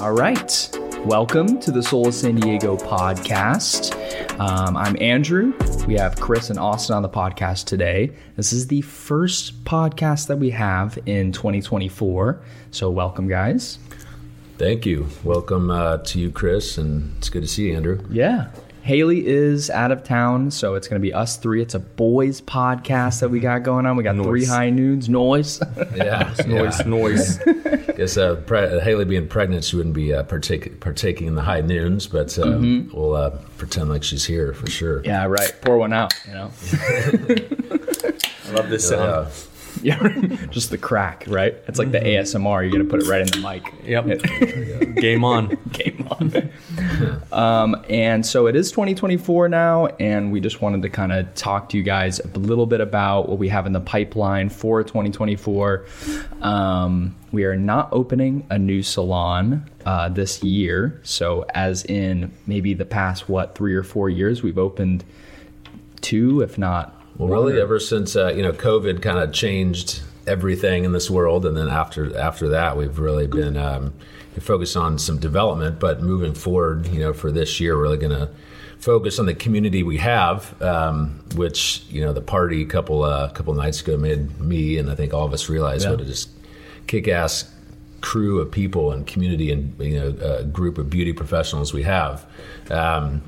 All right. Welcome to the Soul of San Diego podcast. Um, I'm Andrew. We have Chris and Austin on the podcast today. This is the first podcast that we have in 2024. So, welcome, guys. Thank you. Welcome uh, to you, Chris, and it's good to see you, Andrew. Yeah. Haley is out of town, so it's going to be us three. It's a boys podcast that we got going on. We got three high noons, noise. Yeah, Noise, yeah. noise. Guess uh, pre- Haley being pregnant, she wouldn't be uh, partake- partaking in the high noons, but uh, we'll uh, pretend like she's here for sure. yeah, right. Pour one out, you know? I love this sound. Uh, Yeah, just the crack, right? It's like the ASMR. You're gonna put it right in the mic. Yep. Game on. Game on. um, and so it is 2024 now, and we just wanted to kind of talk to you guys a little bit about what we have in the pipeline for 2024. Um, we are not opening a new salon uh, this year, so as in maybe the past what three or four years, we've opened two, if not. well, really, ever since uh, you know COVID kind of changed everything in this world, and then after after that, we've really been um, focused on some development. But moving forward, you know, for this year, we're really going to focus on the community we have, um, which you know, the party a couple uh, couple nights ago made me and I think all of us realize Yeah. what a just kick ass crew of people and community and you know a group of beauty professionals we have. Um,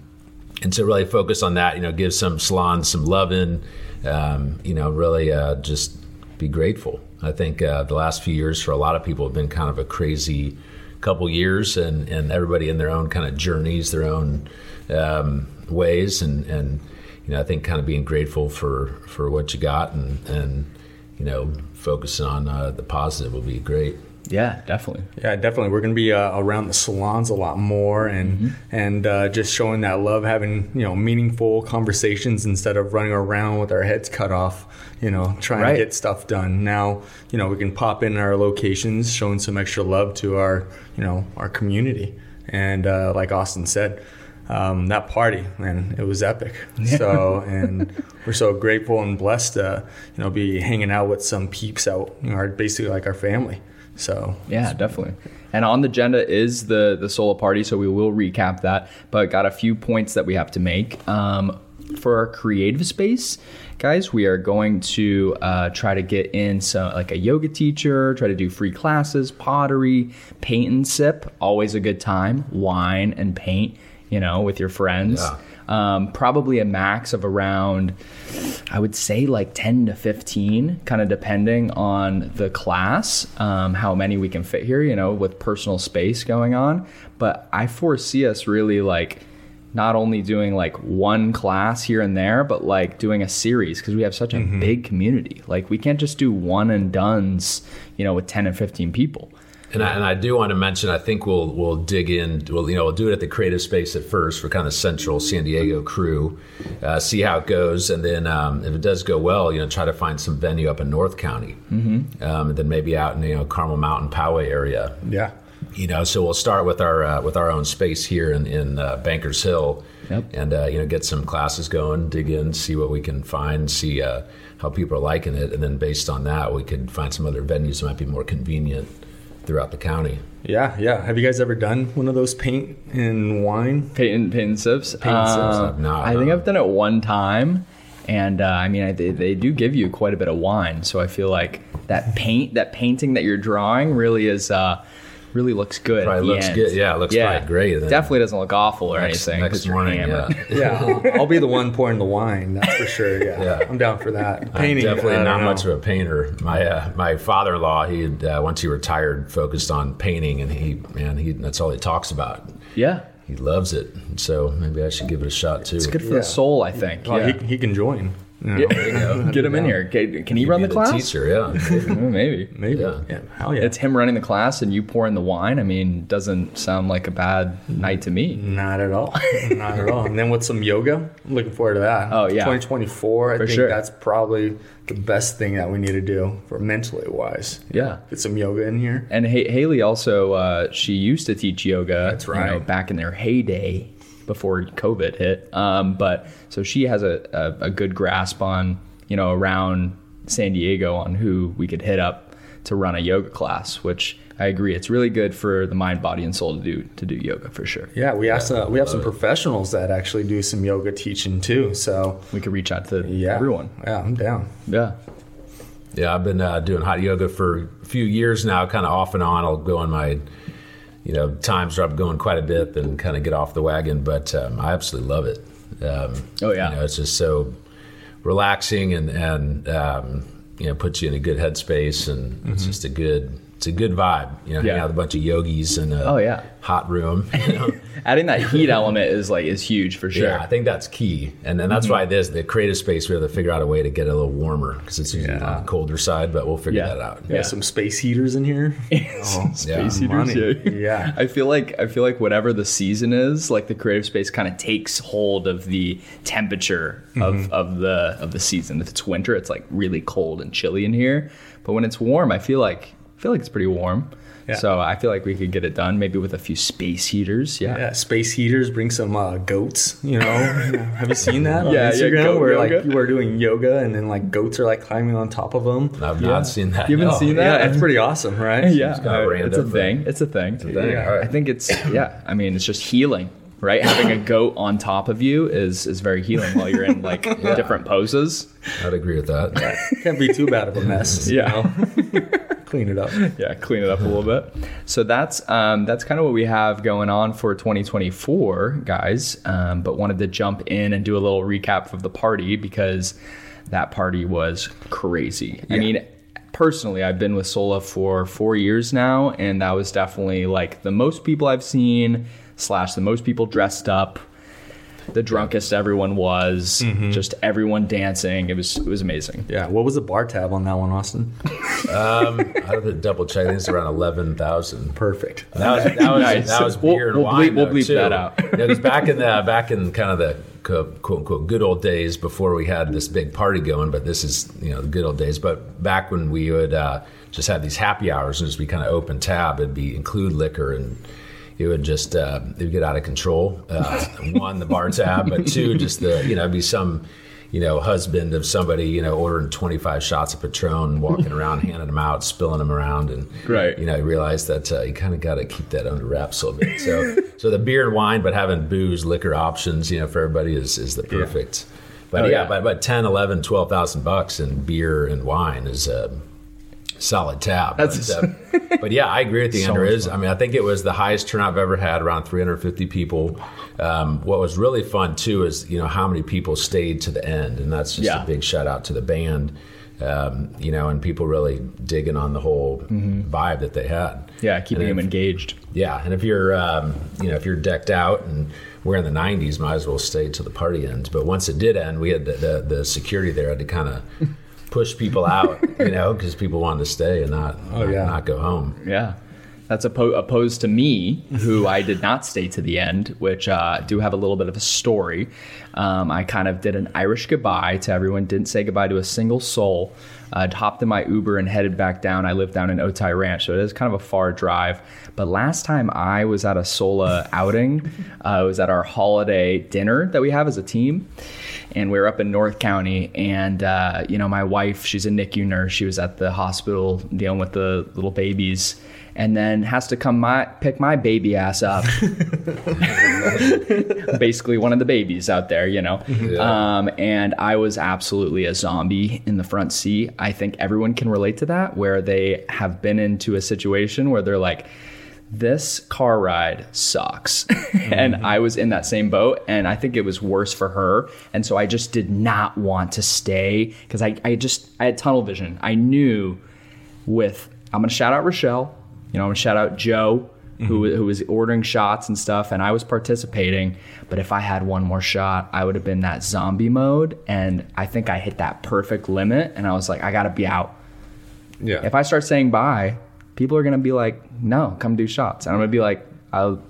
and so really focus on that, you know, give some salons some love in, um, you know, really uh, just be grateful. I think uh, the last few years for a lot of people have been kind of a crazy couple years, and, and everybody in their own kind of journeys, their own um, ways, and, and you know, I think kind of being grateful for for what you got, and and you know, focusing on uh, the positive will be great. Yeah, definitely. Yeah, definitely. We're going to be uh, around the salons a lot more, and and uh, just showing that love, having you know meaningful conversations instead of running around with our heads cut off. You know, trying Right. to get stuff done. Now, you know, we can pop in our locations, showing some extra love to our you know our community, and uh, like Austin said. Um, that party, man, it was epic. So, and we're so grateful and blessed to, you know, be hanging out with some peeps out, you know, are basically like our family. So, Yeah, definitely. And on the agenda is the the Sola party, so we will recap that. But got a few points that we have to make. Um, for our creative space, guys, we are going to uh, try to get in some like a yoga teacher, try to do free classes, pottery, paint and sip, always a good time. Wine and paint, you know, with your friends. Yeah. Um, probably a max of around, I would say like 10 to 15, kind of depending on the class, um, how many we can fit here, you know, with personal space going on. But I foresee us really like not only doing like one class here and there, but like doing a series because we have such a big community. Like we can't just do one and dones, you know, with 10 and 15 people. And I, and I do want to mention, I think we'll we'll dig in. We'll you know we'll do it at the creative space at first for kind of central San Diego crew, uh, see how it goes, and then um, if it does go well, you know try to find some venue up in North County, mm-hmm. um, and then maybe out in you know Carmel Mountain Poway area. yeah. You know, so we'll start with our uh, with our own space here in in uh, Bankers Hill, Yep. and uh, you know get some classes going, dig in, see what we can find, see uh, how people are liking it, and then based on that, we could find some other venues that might be more convenient throughout the county. Yeah, yeah. Have you guys ever done one of those paint and wine? Paint and, paint and sips. Paint and sips. Uh, No, I think no. I've done it one time, and uh, I mean, I, they, they do give you quite a bit of wine, so I feel like that paint, that painting that you're drawing, really is uh, really looks good. at Probably looks end. good. Yeah, it looks probably great. Then Definitely doesn't look awful or next, anything. Next morning. Yeah, Yeah, I'll, I'll be the one pouring the wine. That's for sure. Yeah, Yeah. I'm down for that. I'm Painting, definitely don't not know. much of a painter. My uh, my father-in-law, he had, uh, once he retired, focused on painting, and he man, he that's all he talks about. yeah, He loves it. So maybe I should give it a shot too. it's good for Yeah. the soul, I think. Well, yeah. he, he can join. You know. Yeah. Get him in here. Can, can he run the Be class? teacher, yeah. Maybe. Maybe. Yeah. Yeah. Hell yeah. It's him running the class and you pouring the wine. I mean, doesn't sound like a bad night to me. Not at all. Not at all. And then with some yoga, I'm looking forward to that. Oh, yeah. 2024. I For think sure. that's probably the best thing that we need to do for mentally wise. Yeah. Get some yoga in here. And ha- Haley also, uh, she used to teach yoga. That's you know, right. back in their heyday before COVID hit. Um, but so she has a, a, a good grasp on, you know, around San Diego on who we could hit up to run a yoga class, which I agree. It's really good for the mind, body, and soul to do to do yoga for sure. Yeah, we have some we have some professionals that actually do some yoga teaching too. So We could reach out to yeah, everyone. Yeah, I'm down. Yeah. Yeah, I've been uh, doing hot yoga for a few years now, kind of off and on. I'll go on my, you know, times where I'm going quite a bit, and kind of get off the wagon. But um, I absolutely love it. Um, Oh, yeah. you know, it's just so relaxing and and um, you know puts you in a good headspace, and it's just a good it's a good vibe. You know, hanging Mm-hmm. Out with a bunch of yogis in a Oh, yeah. hot room. You know? Adding that heat element is like is huge for sure. Yeah, I think that's key, and and that's why this the creative space we have to figure out a way to get it a little warmer because it's usually Yeah. on the colder side, but we'll figure Yeah. that out. Yeah, Yeah. some space heaters in here. Oh, Space Yeah, heaters, money. yeah. Yeah. I feel like I feel like whatever the season is, like the creative space kind of takes hold of the temperature of, of the of the season. If it's winter, it's like really cold and chilly in here. But when it's warm, I feel like I feel like it's pretty warm. Yeah. So I feel like we could get it done maybe with a few space heaters. Yeah. Yeah, space heaters. Bring some uh, goats. You know, have you seen that on Yeah, yeah, Instagram goat where yoga. like you are doing yoga and then like goats are like climbing on top of them? I've Yeah. not seen that. You haven't no. seen that? Yeah, it's pretty awesome, right? Yeah, kinda uh, random, it's a thing. It's a thing. thing, Yeah. all right. I think it's yeah. I mean, it's just healing, right? Having a goat on top of you is is very healing while you're in like different poses. I'd agree with that. Can't be too bad of a mess. you Yeah. know? clean it up. yeah, clean it up a little bit. So that's um, that's kind of what we have going on for 2024, guys. Um, but wanted to jump in and do a little recap of the party because that party was crazy. I mean, personally, I've been with Sola for four years now, and that was definitely like the most people I've seen slash the most people dressed up. The drunkest everyone was, just everyone dancing. It was it was amazing. Yeah. What was the bar tab on that one, Austin? Um, I have to double check. I think it's around eleven thousand. Perfect. That was that was, Nice. that was We'll- beer and we'll wine. bleep- we'll bleep too. that out. yeah, because back in the back in kind of the quote unquote good old days before we had this big party going, but this is you know the good old days. But back when we would uh, just have these happy hours and just be kind of open tab, it'd be include liquor and. It would just uh, it would get out of control. Uh, one, the bar tab, but two, just the you know, it'd be some you know, husband of somebody, you know, ordering 25 shots of Patron, walking around, handing them out, spilling them around. And, Right. you know, you realize that uh, you kind of got to keep that under wraps a little bit. So, so the beer and wine, but having booze, liquor options, you know, for everybody is, is the perfect. But Oh, yeah, yeah. but, but 10, 11, 12,000 bucks in beer and wine is a solid tab. That's- but, uh, but yeah, I agree with the So Is I mean, I think it was the highest turnout I've ever had, around 350 people. Um, what was really fun too is you know how many people stayed to the end, and that's just Yeah. a big shout out to the band. Um, you know, and people really digging on the whole vibe that they had. Yeah, keeping them engaged. Yeah, and if you're um, you know if you're decked out and we're in the 90s, might as well stay till the party ends. But once it did end, we had the the, the security there had to kind of push people out, you know, because people wanted to stay and not Oh, not, yeah. not go home. Yeah. That's oppo- opposed to me, who I did not stay to the end, which uh, do have a little bit of a story. Um, I kind of did an Irish goodbye to everyone, didn't say goodbye to a single soul. Uh, hopped in my Uber and headed back down. I live down in Otay Ranch, so it is kind of a far drive. But last time I was at a Sola outing, uh, it was at our holiday dinner that we have as a team and we were up in North County. And uh, you know, my wife, she's a NICU nurse. She was at the hospital dealing with the little babies, and then has to come my pick my baby ass up. Basically, one of the babies out there, you know. Um, and I was absolutely a zombie in the front seat. I think everyone can relate to that, where they have been into a situation where they're like this car ride sucks. and I was in that same boat and I think it was worse for her. And so I just did not want to stay because I, I just, I had tunnel vision. I knew with, I'm going to shout out Rochelle, you know, I'm going to shout out Joe. Who, mm-hmm. who was ordering shots and stuff, and I was participating. But if I had one more shot, I would have been that zombie mode. And I think I hit that perfect limit. And I was like, I got to be out Yeah. if I start saying bye, people are gonna be like, "No, come do shots," and I'm gonna be like, I'll,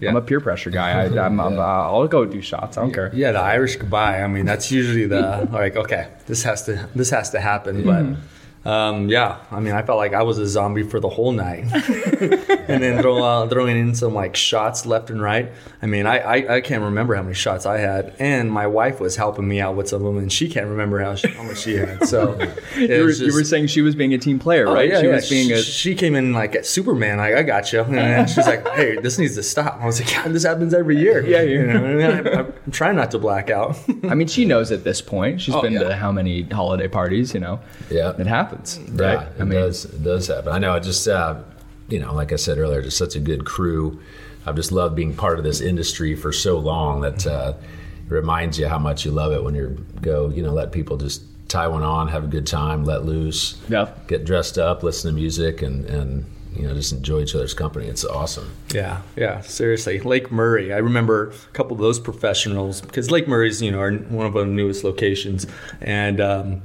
Yeah. "I'm a peer pressure guy. I, I'm, I'm, uh, I'll go do shots. I don't care." Yeah, the Irish goodbye. I mean, that's usually the like, okay, this has to this has to happen. But mm-hmm. Um, yeah, I mean, I felt like I was a zombie for the whole night, and then throw, uh, throwing in some like shots left and right. I mean, I, I, I can't remember how many shots I had, and my wife was helping me out with some of them, and she can't remember how, she, how much she had. So You were, was you were saying she was being a team player, Oh, right? yeah, she yeah. was being a. She- she came in like at Superman, like I got you, and then she's like, "Hey, this needs to stop." I was like, "God, this happens every year." Yeah, yeah. You know, I, I'm trying not to black out. I mean, she knows at this point. She's Oh, been yeah. to how many holiday parties? You know, Yeah. it happens, Yeah, right? it I mean, does. It does happen. I know. I just, uh, you know, like I said earlier, just such a good crew. I've just loved being part of this industry for so long that uh, it reminds you how much you love it when you go, you know, let people just tie one on, have a good time, let loose, Yeah. get dressed up, listen to music, and and you know, just enjoy each other's company. It's awesome. Yeah, yeah, seriously. Lake Murray. I remember a couple of those professionals because Lake Murray's, you know, are one of our newest locations, and um,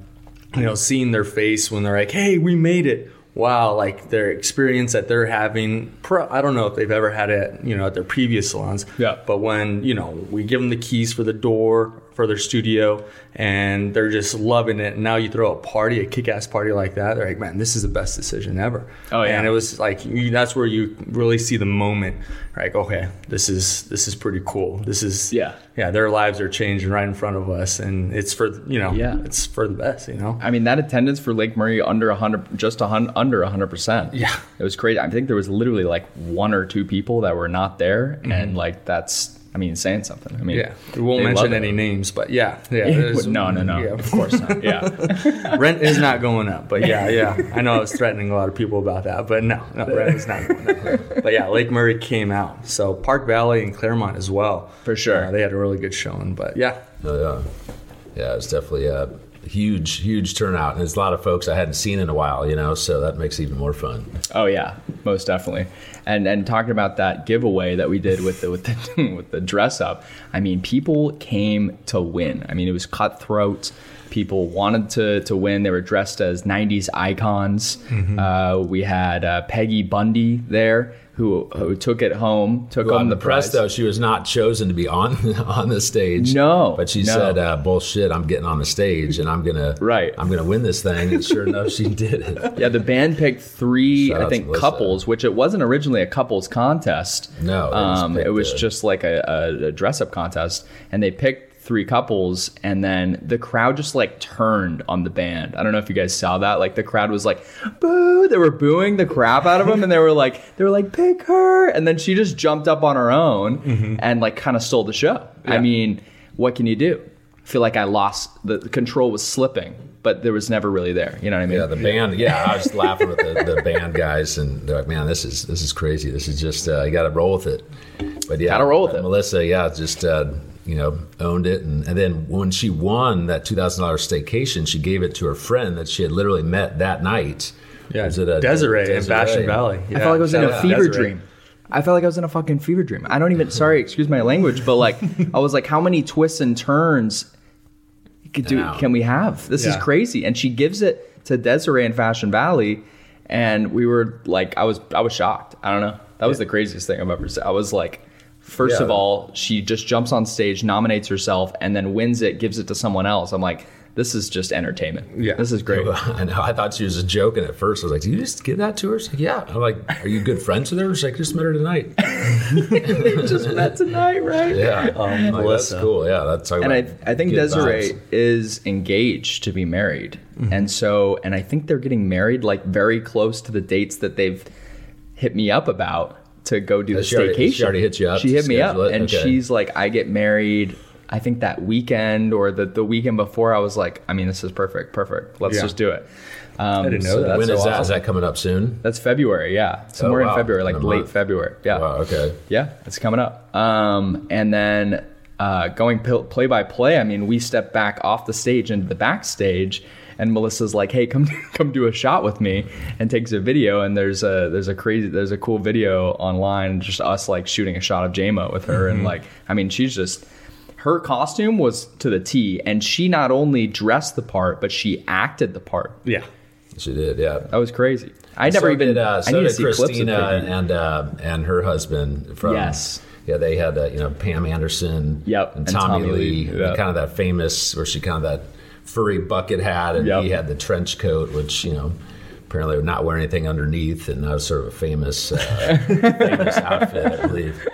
you know, seeing their face when they're like, "Hey, we made it." Wow, like their experience that they're having. Pro, I don't know if they've ever had it, you know, at their previous salons. Yeah. But when you know we give them the keys for the door for their studio, and they're just loving it. And now you throw a party, a kick-ass party like that. They're like, "Man, this is the best decision ever." Oh, yeah. And it was like you, that's where you really see the moment like okay this is this is pretty cool this is Yeah. yeah their lives are changing right in front of us and it's for you know Yeah. it's for the best you know I mean, that attendance for Lake Murray under hundred, just a hun- under hundred percent. Yeah. it was crazy. I think there was literally like one or two people that were not there, mm-hmm. and like that's, I mean, saying something. I mean, yeah we won't mention any it. names but yeah yeah Yeah, no, no, no. yeah. Of course not. Yeah, rent is not going up but yeah yeah I know I was threatening a lot of people about that but no no rent is not going up but yeah Lake Murray came out so Park Valley and Clairemont as well For sure. Uh, they had a really good showing but yeah Oh, yeah. Yeah, it's definitely a huge, huge turnout. And there's a lot of folks I hadn't seen in a while, you know, so that makes it even more fun. Oh yeah, most definitely. And and talking about that giveaway that we did with the with the with the dress up, I mean, people came to win. I mean, it was cutthroat. People wanted to to win. They were dressed as '90s icons. Uh, we had uh, Peggy Bundy there, who who took it home, took home the the press, though, she was not chosen to be on on the stage. No, but she no. said, uh, "Bullshit! I'm getting on the stage, and I'm gonna Right. I'm gonna win this thing." And sure enough, she did it. Yeah, the band picked three, Shout I think, couples, which it wasn't originally a couples contest. No, um, picked it was just like a, a, a dress up contest, and they picked three couples, and then the crowd just like turned on the band. I don't know if you guys saw that. Like the crowd was like, "Boo!" They were booing the crap out of them, and they were like, they were like, "Pick her!" And then she just jumped up on her own and like kind of stole the show. I mean, what can you do? I feel like I lost the, the control was slipping, but there was never really there. You know what I mean? Yeah, the band. Yeah, I was laughing with the, the band guys, and they're like, "Man, this is this is crazy. This is just uh, you got to roll with it." But yeah, Gotta roll with uh, it. Melissa, yeah, just uh, you know owned it, and, and then when she won that two thousand dollars staycation, she gave it to her friend that she had literally met that night. yeah Was it a- Desiree, in Desiree? Fashion Valley I felt like I was in a fever Desiree. dream. I felt like I was in a fucking fever dream. I don't even. Sorry, excuse my language, but like I was like, how many twists and turns do Wow. can we have? This is crazy. And she gives it to Desiree in Fashion Valley, and we were like, I was I was shocked. I don't know. That was the craziest thing I've ever seen. I was like. First Yeah. of all, she just jumps on stage, nominates herself, and then wins it, gives it to someone else. I'm like, this is just entertainment. Yeah. this is great. I know. I thought she was just joking at first. I was like, "Did you just give that to her?" She's like, "Yeah." I'm like, "Are you good friends with her?" She's like, "Just met her tonight." just met tonight, right? Yeah, Um, like, that's Melissa. cool. Yeah, that's and I, I think Desiree vibes. is engaged to be married, Mm-hmm. and so and I think they're getting married like very close to the dates that they've hit me up about to go do the she already- staycation. she already hit you up She hit me up, it? and Okay. she's like, "I get married." I think that weekend or the, the weekend before, I was like, I mean, this is perfect, perfect. Let's Yeah. just do it. Um, didn't know so that. When so is that? Is that coming up soon? That's February, yeah, somewhere wow. in February, like In late month. February, yeah. Wow. Okay. Yeah, it's coming up. Um, and then uh, going play by play, I mean, we step back off the stage into the backstage, and Melissa's like, "Hey, come come do a shot with me," and takes a video. And there's a there's a crazy there's a cool video online, just us like shooting a shot of JMO with her, and like, I mean, she's just. Her costume was to the T, and she not only dressed the part, but she acted the part. yeah She did. Yeah. That was crazy. I never so even. Did, uh, I so need to did see clips of Christina it. and uh, and her husband from. Yes. Yeah, they had uh, you know Pam Anderson. Yep, And and Tommy, Tommy Lee. Lee, yeah. Kind of that famous, where she kind of that furry bucket hat, and Yep. he had the trench coat, which you know apparently would not wear anything underneath, and that was sort of a famous uh, famous outfit, I believe.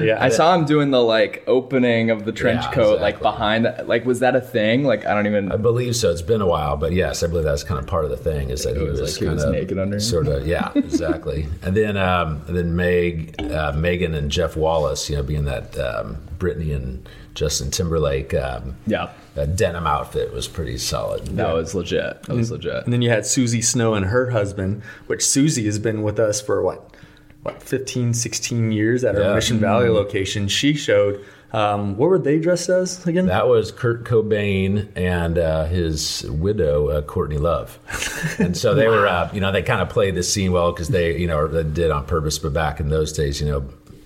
Yeah, I saw him doing the like opening of the trench Yeah, coat, like behind. that. Like, was that a thing? Like, I don't even. I believe so. It's been a while, but yes, I believe that's kind of part of the thing. Is that he was was, like he kind was of naked underneath? Sort of, yeah, exactly. and then, um, and then Meg, uh, Megan, and Jeff Wallace, you know, being that um, Brittany and Justin Timberlake um, Yeah, uh, denim outfit was pretty solid. that was legit. That was legit. And then you had Susie Snow and her husband, which Susie has been with us for what, what 15, 16 years at our Yeah. Mission Valley location. She showed, um, what were they dressed as again? That was Kurt Cobain and uh, his widow, uh, Courtney Love. And so they were, uh, you know, they kind of played this scene well because they, you know, they did on purpose. But back in those days, you know,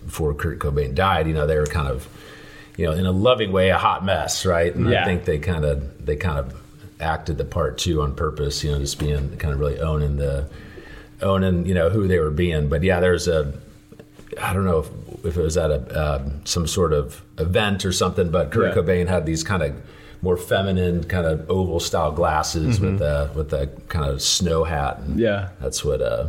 before Kurt Cobain died, you know, they were kind of, you know, in a loving way, a hot mess, right? And Yeah. I think they kind of, they kind of acted the part too on purpose, you know, just being kind of really owning the, owning, you know, who they were being. But yeah, there's a, I don't know if, if it was at a uh, some sort of event or something, but Kurt Yeah. Cobain had these kind of more feminine, kind of oval style glasses with a with a kind of snow hat. And Yeah. that's what uh,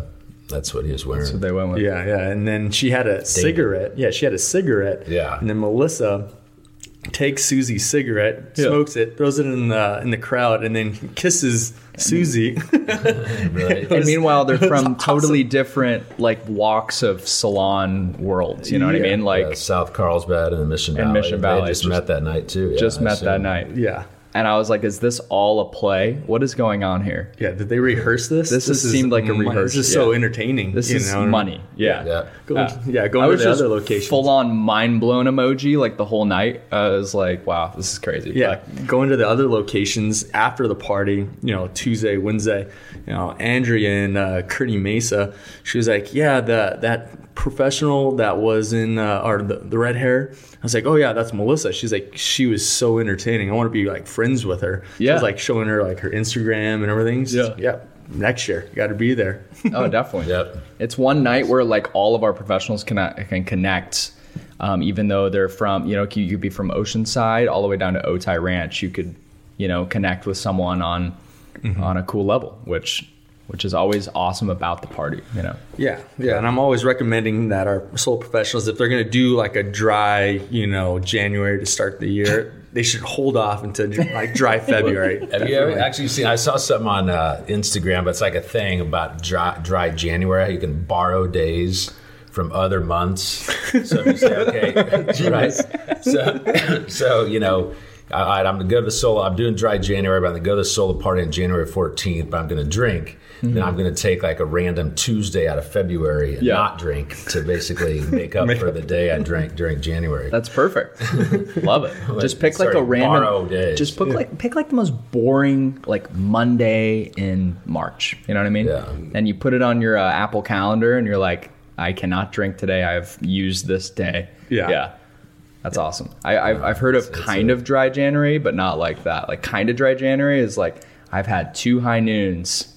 that's what he was wearing. So they went with. Yeah, yeah. And then she had a cigarette. Yeah, she had a cigarette. Yeah. And then Melissa takes Susie's cigarette, Yeah. smokes it, throws it in the in the crowd, and then kisses Susie. Really. And meanwhile, they're from awesome. totally different like walks of salon worlds. You know what I mean? Like, Yeah, South Carlsbad and the Mission Valley. And Valley. Mission They Valley, just, just- met that night too. yeah, just I met that night. yeah. And I was like, is this all a play? What is going on here? Yeah, did they rehearse this? This has seemed like a rehearsal. This is so entertaining. This you is know? money. Yeah. Yeah. Go, Yeah. yeah, I going to the just other locations. full on mind blown emoji like the whole night. I was like, wow, this is crazy. Yeah, Like, going to the other locations after the party, you know, Tuesday, Wednesday, you know, Andrea and uh, Kearny Mesa, she was like, yeah, that that professional that was in, uh, or the, the red hair. I was like, oh yeah, that's Melissa. She's like, she was so entertaining. I want to be like friends with her. She Yeah. was like showing her like her Instagram and everything. She's Yeah. like, yeah. Next year, you got to be there. oh, definitely. Yep. It's one night where like all of our professionals can can connect, um, even though they're from you know you could be from Oceanside all the way down to Otay Ranch. You could you know connect with someone on on a cool level, which which is always awesome about the party. You know. Yeah, yeah, and I'm always recommending that our Sola professionals, if they're going to do like a dry, you know, January to start the year, they should hold off until like dry February. Have you ever actually seen? I saw something on uh, Instagram, but it's like a thing about dry, dry January. You can borrow days from other months. So you say, okay, right? So, so you know, all right, I'm gonna go to the Sola. I'm doing dry January, but I'm gonna go to the Sola party on January 14th. But I'm gonna drink. Then I'm gonna take like a random Tuesday out of February and Yeah. not drink to basically make up for the day I drank during January. That's perfect. Love it. Just pick like a random. days. Just pick like pick like the most boring like Monday in March. You know what I mean? Yeah. And you put it on your uh, Apple Calendar, and you're like, I cannot drink today. I've used this day. Yeah. Yeah. That's awesome. I, I've, I've heard of kind of dry January, but not like that. Like kind of dry January is like I've had two high noons,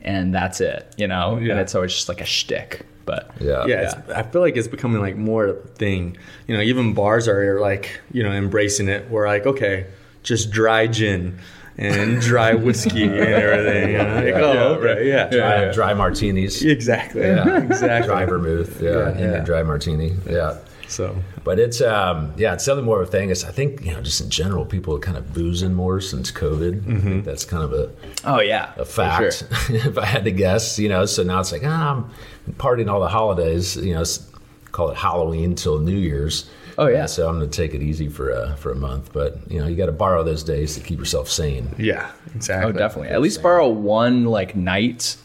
and that's it. You know, Yeah. and it's always just like a shtick. But yeah, yeah, It's, I feel like it's becoming like more of a thing. You know, even bars are like, you know, embracing it. We're like, okay, just dry gin and dry whiskey and everything. You know? Like, Yeah. oh, Yeah, okay, right. yeah. dry, yeah. dry martinis. Exactly. Yeah. exactly. dry vermouth, yeah, Yeah, Indian yeah. dry martini, yeah. So, But it's um, yeah, it's something more of a thing. It's I think you know just in general, people are kind of boozing more since COVID. I think that's kind of a, oh yeah, a fact. sure. if I had to guess, you know, so now it's like ah, I'm partying all the holidays. You know, call it Halloween till New Year's. Oh, yeah. Uh, so I'm going to take it easy for a for a month. But you know, you got to borrow those days to keep yourself sane. yeah, exactly. Oh, definitely. At least borrow one like night.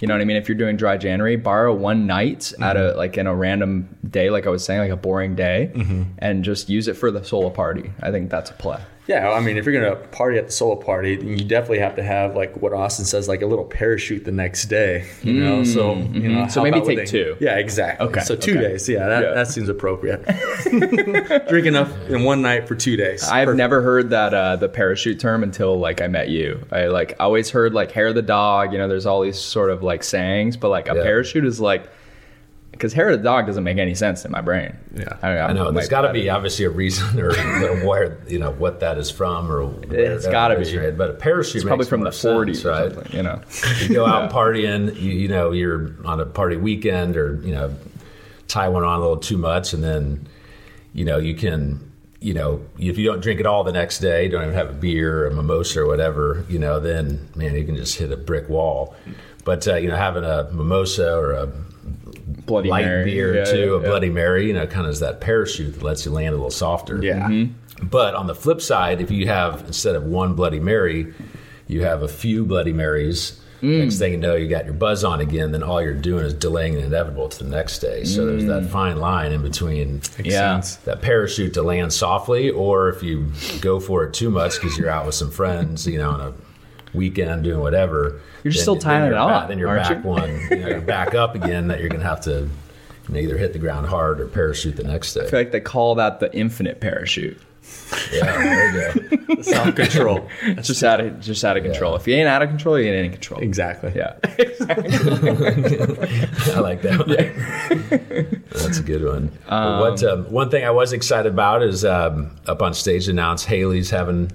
You know what I mean? If you're doing dry January, borrow one night at a mm-hmm. like in a random day, like I was saying, like a boring day, mm-hmm. and just use it for the Sola party. I think that's a play. Yeah, I mean, if you're gonna party at the Sola party, then you definitely have to have like what Austin says, like a little parachute the next day. You know, so you know, So maybe take two. Yeah, exactly. Okay, so two okay. days. Yeah, that, Yeah. that seems appropriate. Drink enough in one night for two days. I've Perfect. never heard that uh, the parachute term until like I met you. I like always heard like hair of the dog. You know, there's all these sort of like sayings, but like a Yeah. parachute is like because hair of the dog doesn't make any sense in my brain. Yeah. I know. There's got to be obviously a reason or where you know what that is from or where It's that gotta be. originated. But a parachute It's probably from the more sense, 40s, or right? you know. You go out partying, you, you know, you're on a party weekend or you know, tie one on a little too much, and then you know you can. You know, if you don't drink it all the next day, don't even have a beer or a mimosa or whatever, you know, then man, you can just hit a brick wall. But uh, you know, having a mimosa or a Bloody light Mary. beer Yeah, too, a yeah. Bloody Mary, you know, kind of is that parachute that lets you land a little softer. Yeah. Mm-hmm. But on the flip side, if you have instead of one Bloody Mary, you have a few Bloody Marys. Mm. Next thing you know, you got your buzz on again. Then all you're doing is delaying the inevitable to the next day. So there's that Mm. fine line in between Yeah. that parachute to land softly, or if you go for it too much because you're out with some friends, you know, on a weekend doing whatever. You're then- still tying it on, Then you're back you? one. You know, you're back up again. That you're gonna have to you know, either hit the ground hard or parachute the next day. I feel like they call that the infinite parachute. Yeah, there you go. Self control. It's just out of just out of control. If you ain't out of control, you ain't in control. exactly. Yeah. I like that one. That's a good one. Well, what um, one thing I was excited about is um, up on stage announced Haley's having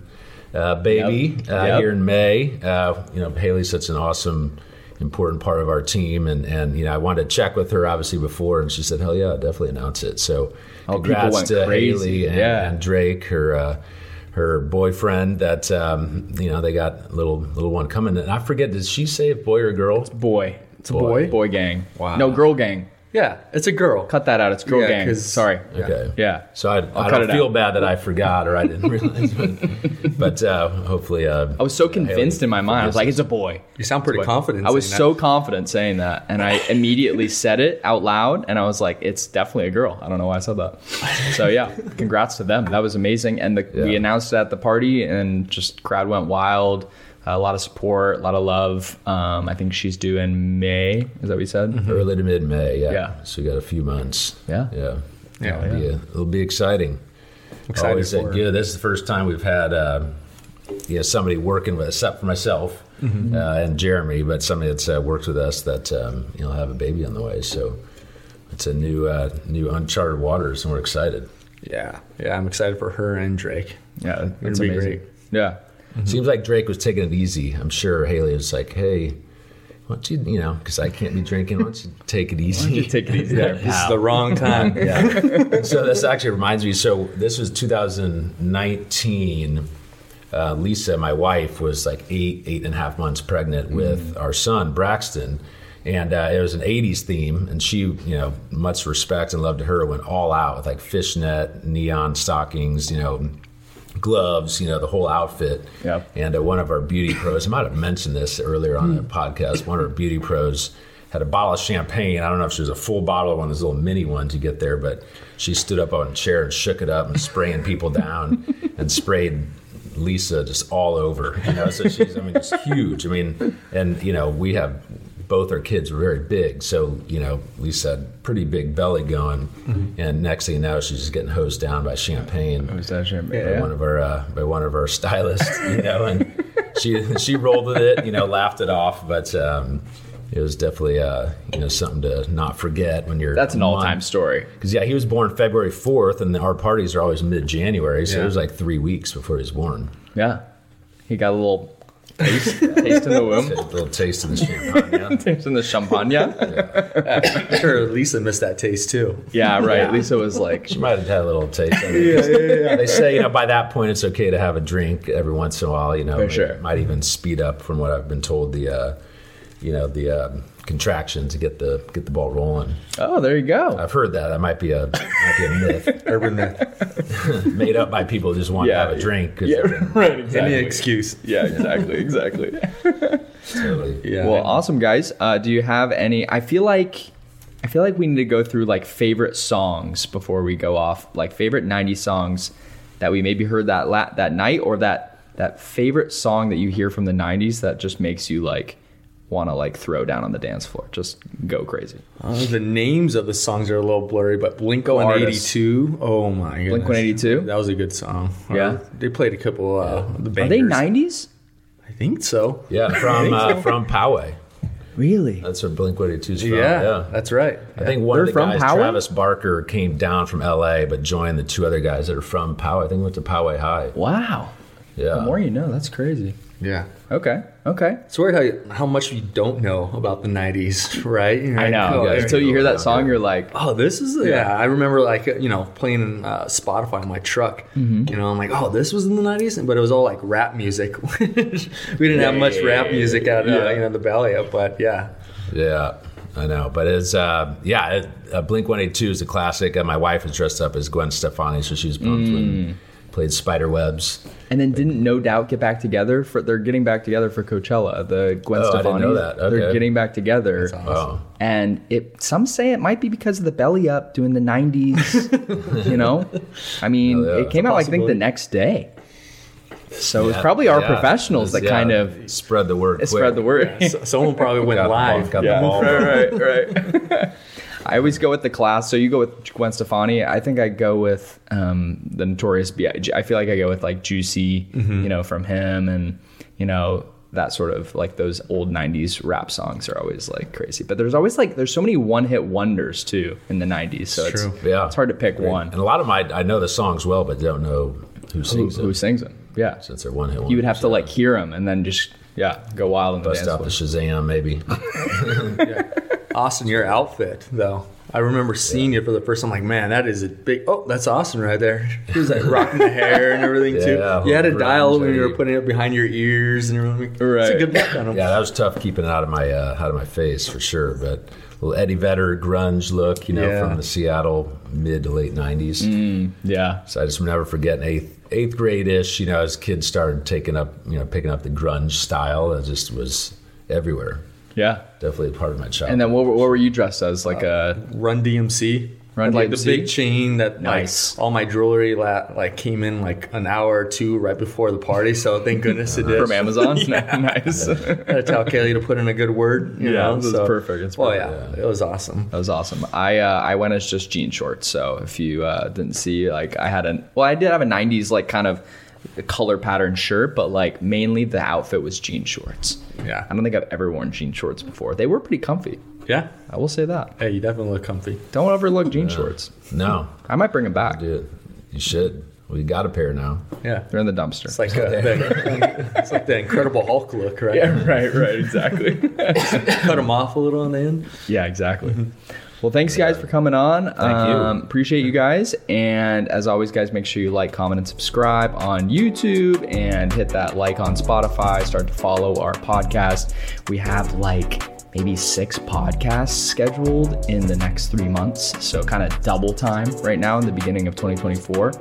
a baby Yep. uh, Yep. here in May. Uh, you know, Haley's such an awesome, important part of our team, and and you know I wanted to check with her obviously before, and she said, "Hell yeah, I'll definitely announce it." So, Oh, people congrats to crazy. Haley and, Yeah. and Drake, her. Uh, her boyfriend that um, you know they got little little one coming and I forget did she say a boy or girl Boy. It's a boy? Boy gang. Wow. No, girl gang. Yeah, it's a girl. Cut that out. It's girl Yeah, gang. 'cause- Sorry. Okay. Yeah. So I, I cut don't it feel out. bad that I forgot or I didn't realize, but, but uh, hopefully, uh, I was so convinced in my mind. I was like, it's a boy. You sound pretty confident. I was saying so confident saying that, and I immediately said it out loud, and I was like, "It's definitely a girl." I don't know why I said that. So yeah, congrats to them. That was amazing, and the, we Yeah. announced it at the party, and just crowd went wild. A lot of support, a lot of love. Um, I think she's due in May. Is that what you said? early to mid May. Yeah. Yeah. So we got a few months. Yeah. Yeah. Yeah. It'll, Be, it'll be exciting. Excited Always for said her. good. This is the first time we've had uh, you know, somebody working with, us, except for myself Mm-hmm. uh, and Jeremy, but somebody that's uh, worked with us that um, you know have a baby on the way. So it's a new uh, new uncharted waters, and we're excited. Yeah, yeah, I'm excited for her and Drake. Yeah, that's be amazing. great. Yeah. Seems like Drake was taking it easy. I'm sure Haley was like, "Hey, why don't you, you know, because I can't be drinking. Why don't you take it easy? You take it easy there. This is the wrong time. yeah. so this actually reminds me. So this was 2019. Uh, Lisa, my wife, was like eight, eight and a half months pregnant with our son Braxton, and uh, it was an '80s theme. And she, you know, much respect and love to her, went all out with like fishnet, neon stockings, you know, gloves, you know, the whole outfit. Yep. And uh, one of our beauty pros, I might have mentioned this earlier on the podcast. One of our beauty pros had a bottle of champagne. I don't know if she was a full bottle or one of those little mini ones you get there, but she stood up on a chair and shook it up and spraying people down and sprayed Lisa just all over. You know, so she's I mean just huge. I mean, and you know we have both our kids were very big, so you know Lisa had pretty big belly going, and next thing you know she's just getting hosed down by champagne Was that shit? by Yeah. one of our uh, by one of our stylists, you know, and she she rolled with it, you know, laughed it off, but um, it was definitely uh, you know something to not forget when you're That's an all-time story. Because yeah, he was born February fourth, and our parties are always mid January, so Yeah. it was like three weeks before he was born. Yeah. He got a little taste, taste in the A womb. little taste of the champagne. Taste in the champagne. I'm sure Lisa missed that taste too. Yeah, right. Lisa was like, She might have had a little taste. Of it. They say you know by that point it's okay to have a drink every once in a while. You know, For it sure. might even speed up from what I've been told the uh, you know the um, contraction to get the get the ball rolling. oh, there you go. I've heard that. That might be a might be a myth Urban myth. made up by people who just want Yeah, to have a drink. Yeah, right. Exactly. Any excuse. Yeah, exactly, exactly. totally- Yeah. Well, awesome, guys. Uh, do you have any? I feel like I feel like we need to go through like favorite songs before we go off. Like favorite '90s songs that we maybe heard that la- that night, or that that favorite song that you hear from the '90s that just makes you like want to like throw down on the dance floor, just go crazy. Uh, the names of the songs are a little blurry, but Blink 182. Oh my god. Blink 182? That was a good song. Yeah. Uh, they played a couple uh, of the band. Are they '90s? I think so. Yeah, from uh, from Poway. Really? That's where Blink 182's from. Yeah, Yeah. that's right. I think one They're of the from guys, Poway? Travis Barker, came down from LA, but joined the two other guys that are from Poway. I think he went to Poway High. Wow. Yeah. The more you know, that's crazy. Yeah. Okay. Okay. It's weird how, you, how much you don't know about the 90s, right? You're I like, know. oh, guys Until you hear that Yeah. song, you're like, Oh, this is yeah. I remember like you know playing uh, Spotify in my truck. Mm-hmm. You know, I'm like, oh, this was in the '90s, but it was all like rap music. we didn't have much rap music at uh, Yeah. you know the Valley, but yeah, Yeah, I know. But it's, uh, yeah, it, uh, Blink 182 is a classic. and my wife is dressed up as Gwen Stefani, so she's pumped Mm. when played Spider Webs. and then didn't No Doubt get back together for? They're getting back together for Coachella. Uh, the Gwen Oh, I didn't Stefani. know that. Okay. They're getting back together. Oh, and it some say it might be because of the belly up doing the 90s you know i mean Yeah, yeah, it came a out i think the next day so it was probably our yeah. professionals that Yeah, kind of spread the word. spread the word So- someone probably went Got the ball- live. got the yeah ball. right right right I always go with the class. So you go with Gwen Stefani. I think I go with um, the Notorious B.I.G. I feel like I go with like Juicy, you know, from him, and you know that sort of like those old '90s rap songs are always like crazy. But there's always like there's so many one-hit wonders too in the '90s. So it's true. Yeah. it's hard to pick one. And a lot of my, I know the songs well, but don't know who Who, sings who sings them? Yeah, Since they're one hit you would have to like hear them and then just yeah go wild and the bust dance out the. Shazam, maybe. Austin, your outfit though. I remember seeing you for the first time. Like, man, that is a big. Oh, that's Austin right there. He was like rocking the hair and everything too. Yeah, you had a dial when you were putting it behind your ears and everything. It's a Right. good look on him. Yeah, that was tough keeping it out of my uh, out of my face for sure. But little Eddie Vedder grunge look, you know, Yeah. from the Seattle mid to late nineties. Yeah, So I just never forget eighth eighth grade ish, you know, as kids started taking up, you know, picking up the grunge style, it just was everywhere. Yeah. Definitely a part of my childhood. And then what, were- what were you dressed as? Like a Run DMC. Run Had, like DMC? the big chain that Nice. like all my jewelry la- like came in like an hour or two right before the party. So thank goodness it did. from Amazon. yeah. nice. I to tell Kaylee to put in a good word. You Yeah, know, this is so- perfect. It's Well, perfect. yeah, it was awesome. That was awesome. I uh, I went as just jean shorts. So if you uh, didn't see, like I had a well, I did have a '90s like kind of color pattern shirt, but like mainly the outfit was jean shorts. Yeah. I don't think I've ever worn jean shorts before. They were pretty comfy. Yeah. I will say that. Hey, you definitely look comfy. Don't overlook jean shorts. no, I might bring them back. dude, you should. We got a pair now. Yeah. They're in the dumpster. It's like uh, the, it's like the Incredible Hulk look, right? yeah, right, right, exactly. Cut them off a little on the end. yeah, exactly. Well, thanks guys for coming on. Thank you. um, Appreciate you guys. And as always, guys, make sure you like, comment, and subscribe on YouTube and hit that like on Spotify. Start to follow our podcast. We have like maybe six podcasts scheduled in the next three months. So kind of double time right now in the beginning of 2024.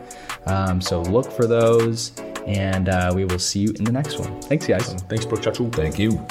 Um, so look for those. And uh, we will see you in the next one. Thanks, guys. Thanks, Brooke Chachu. Thank you.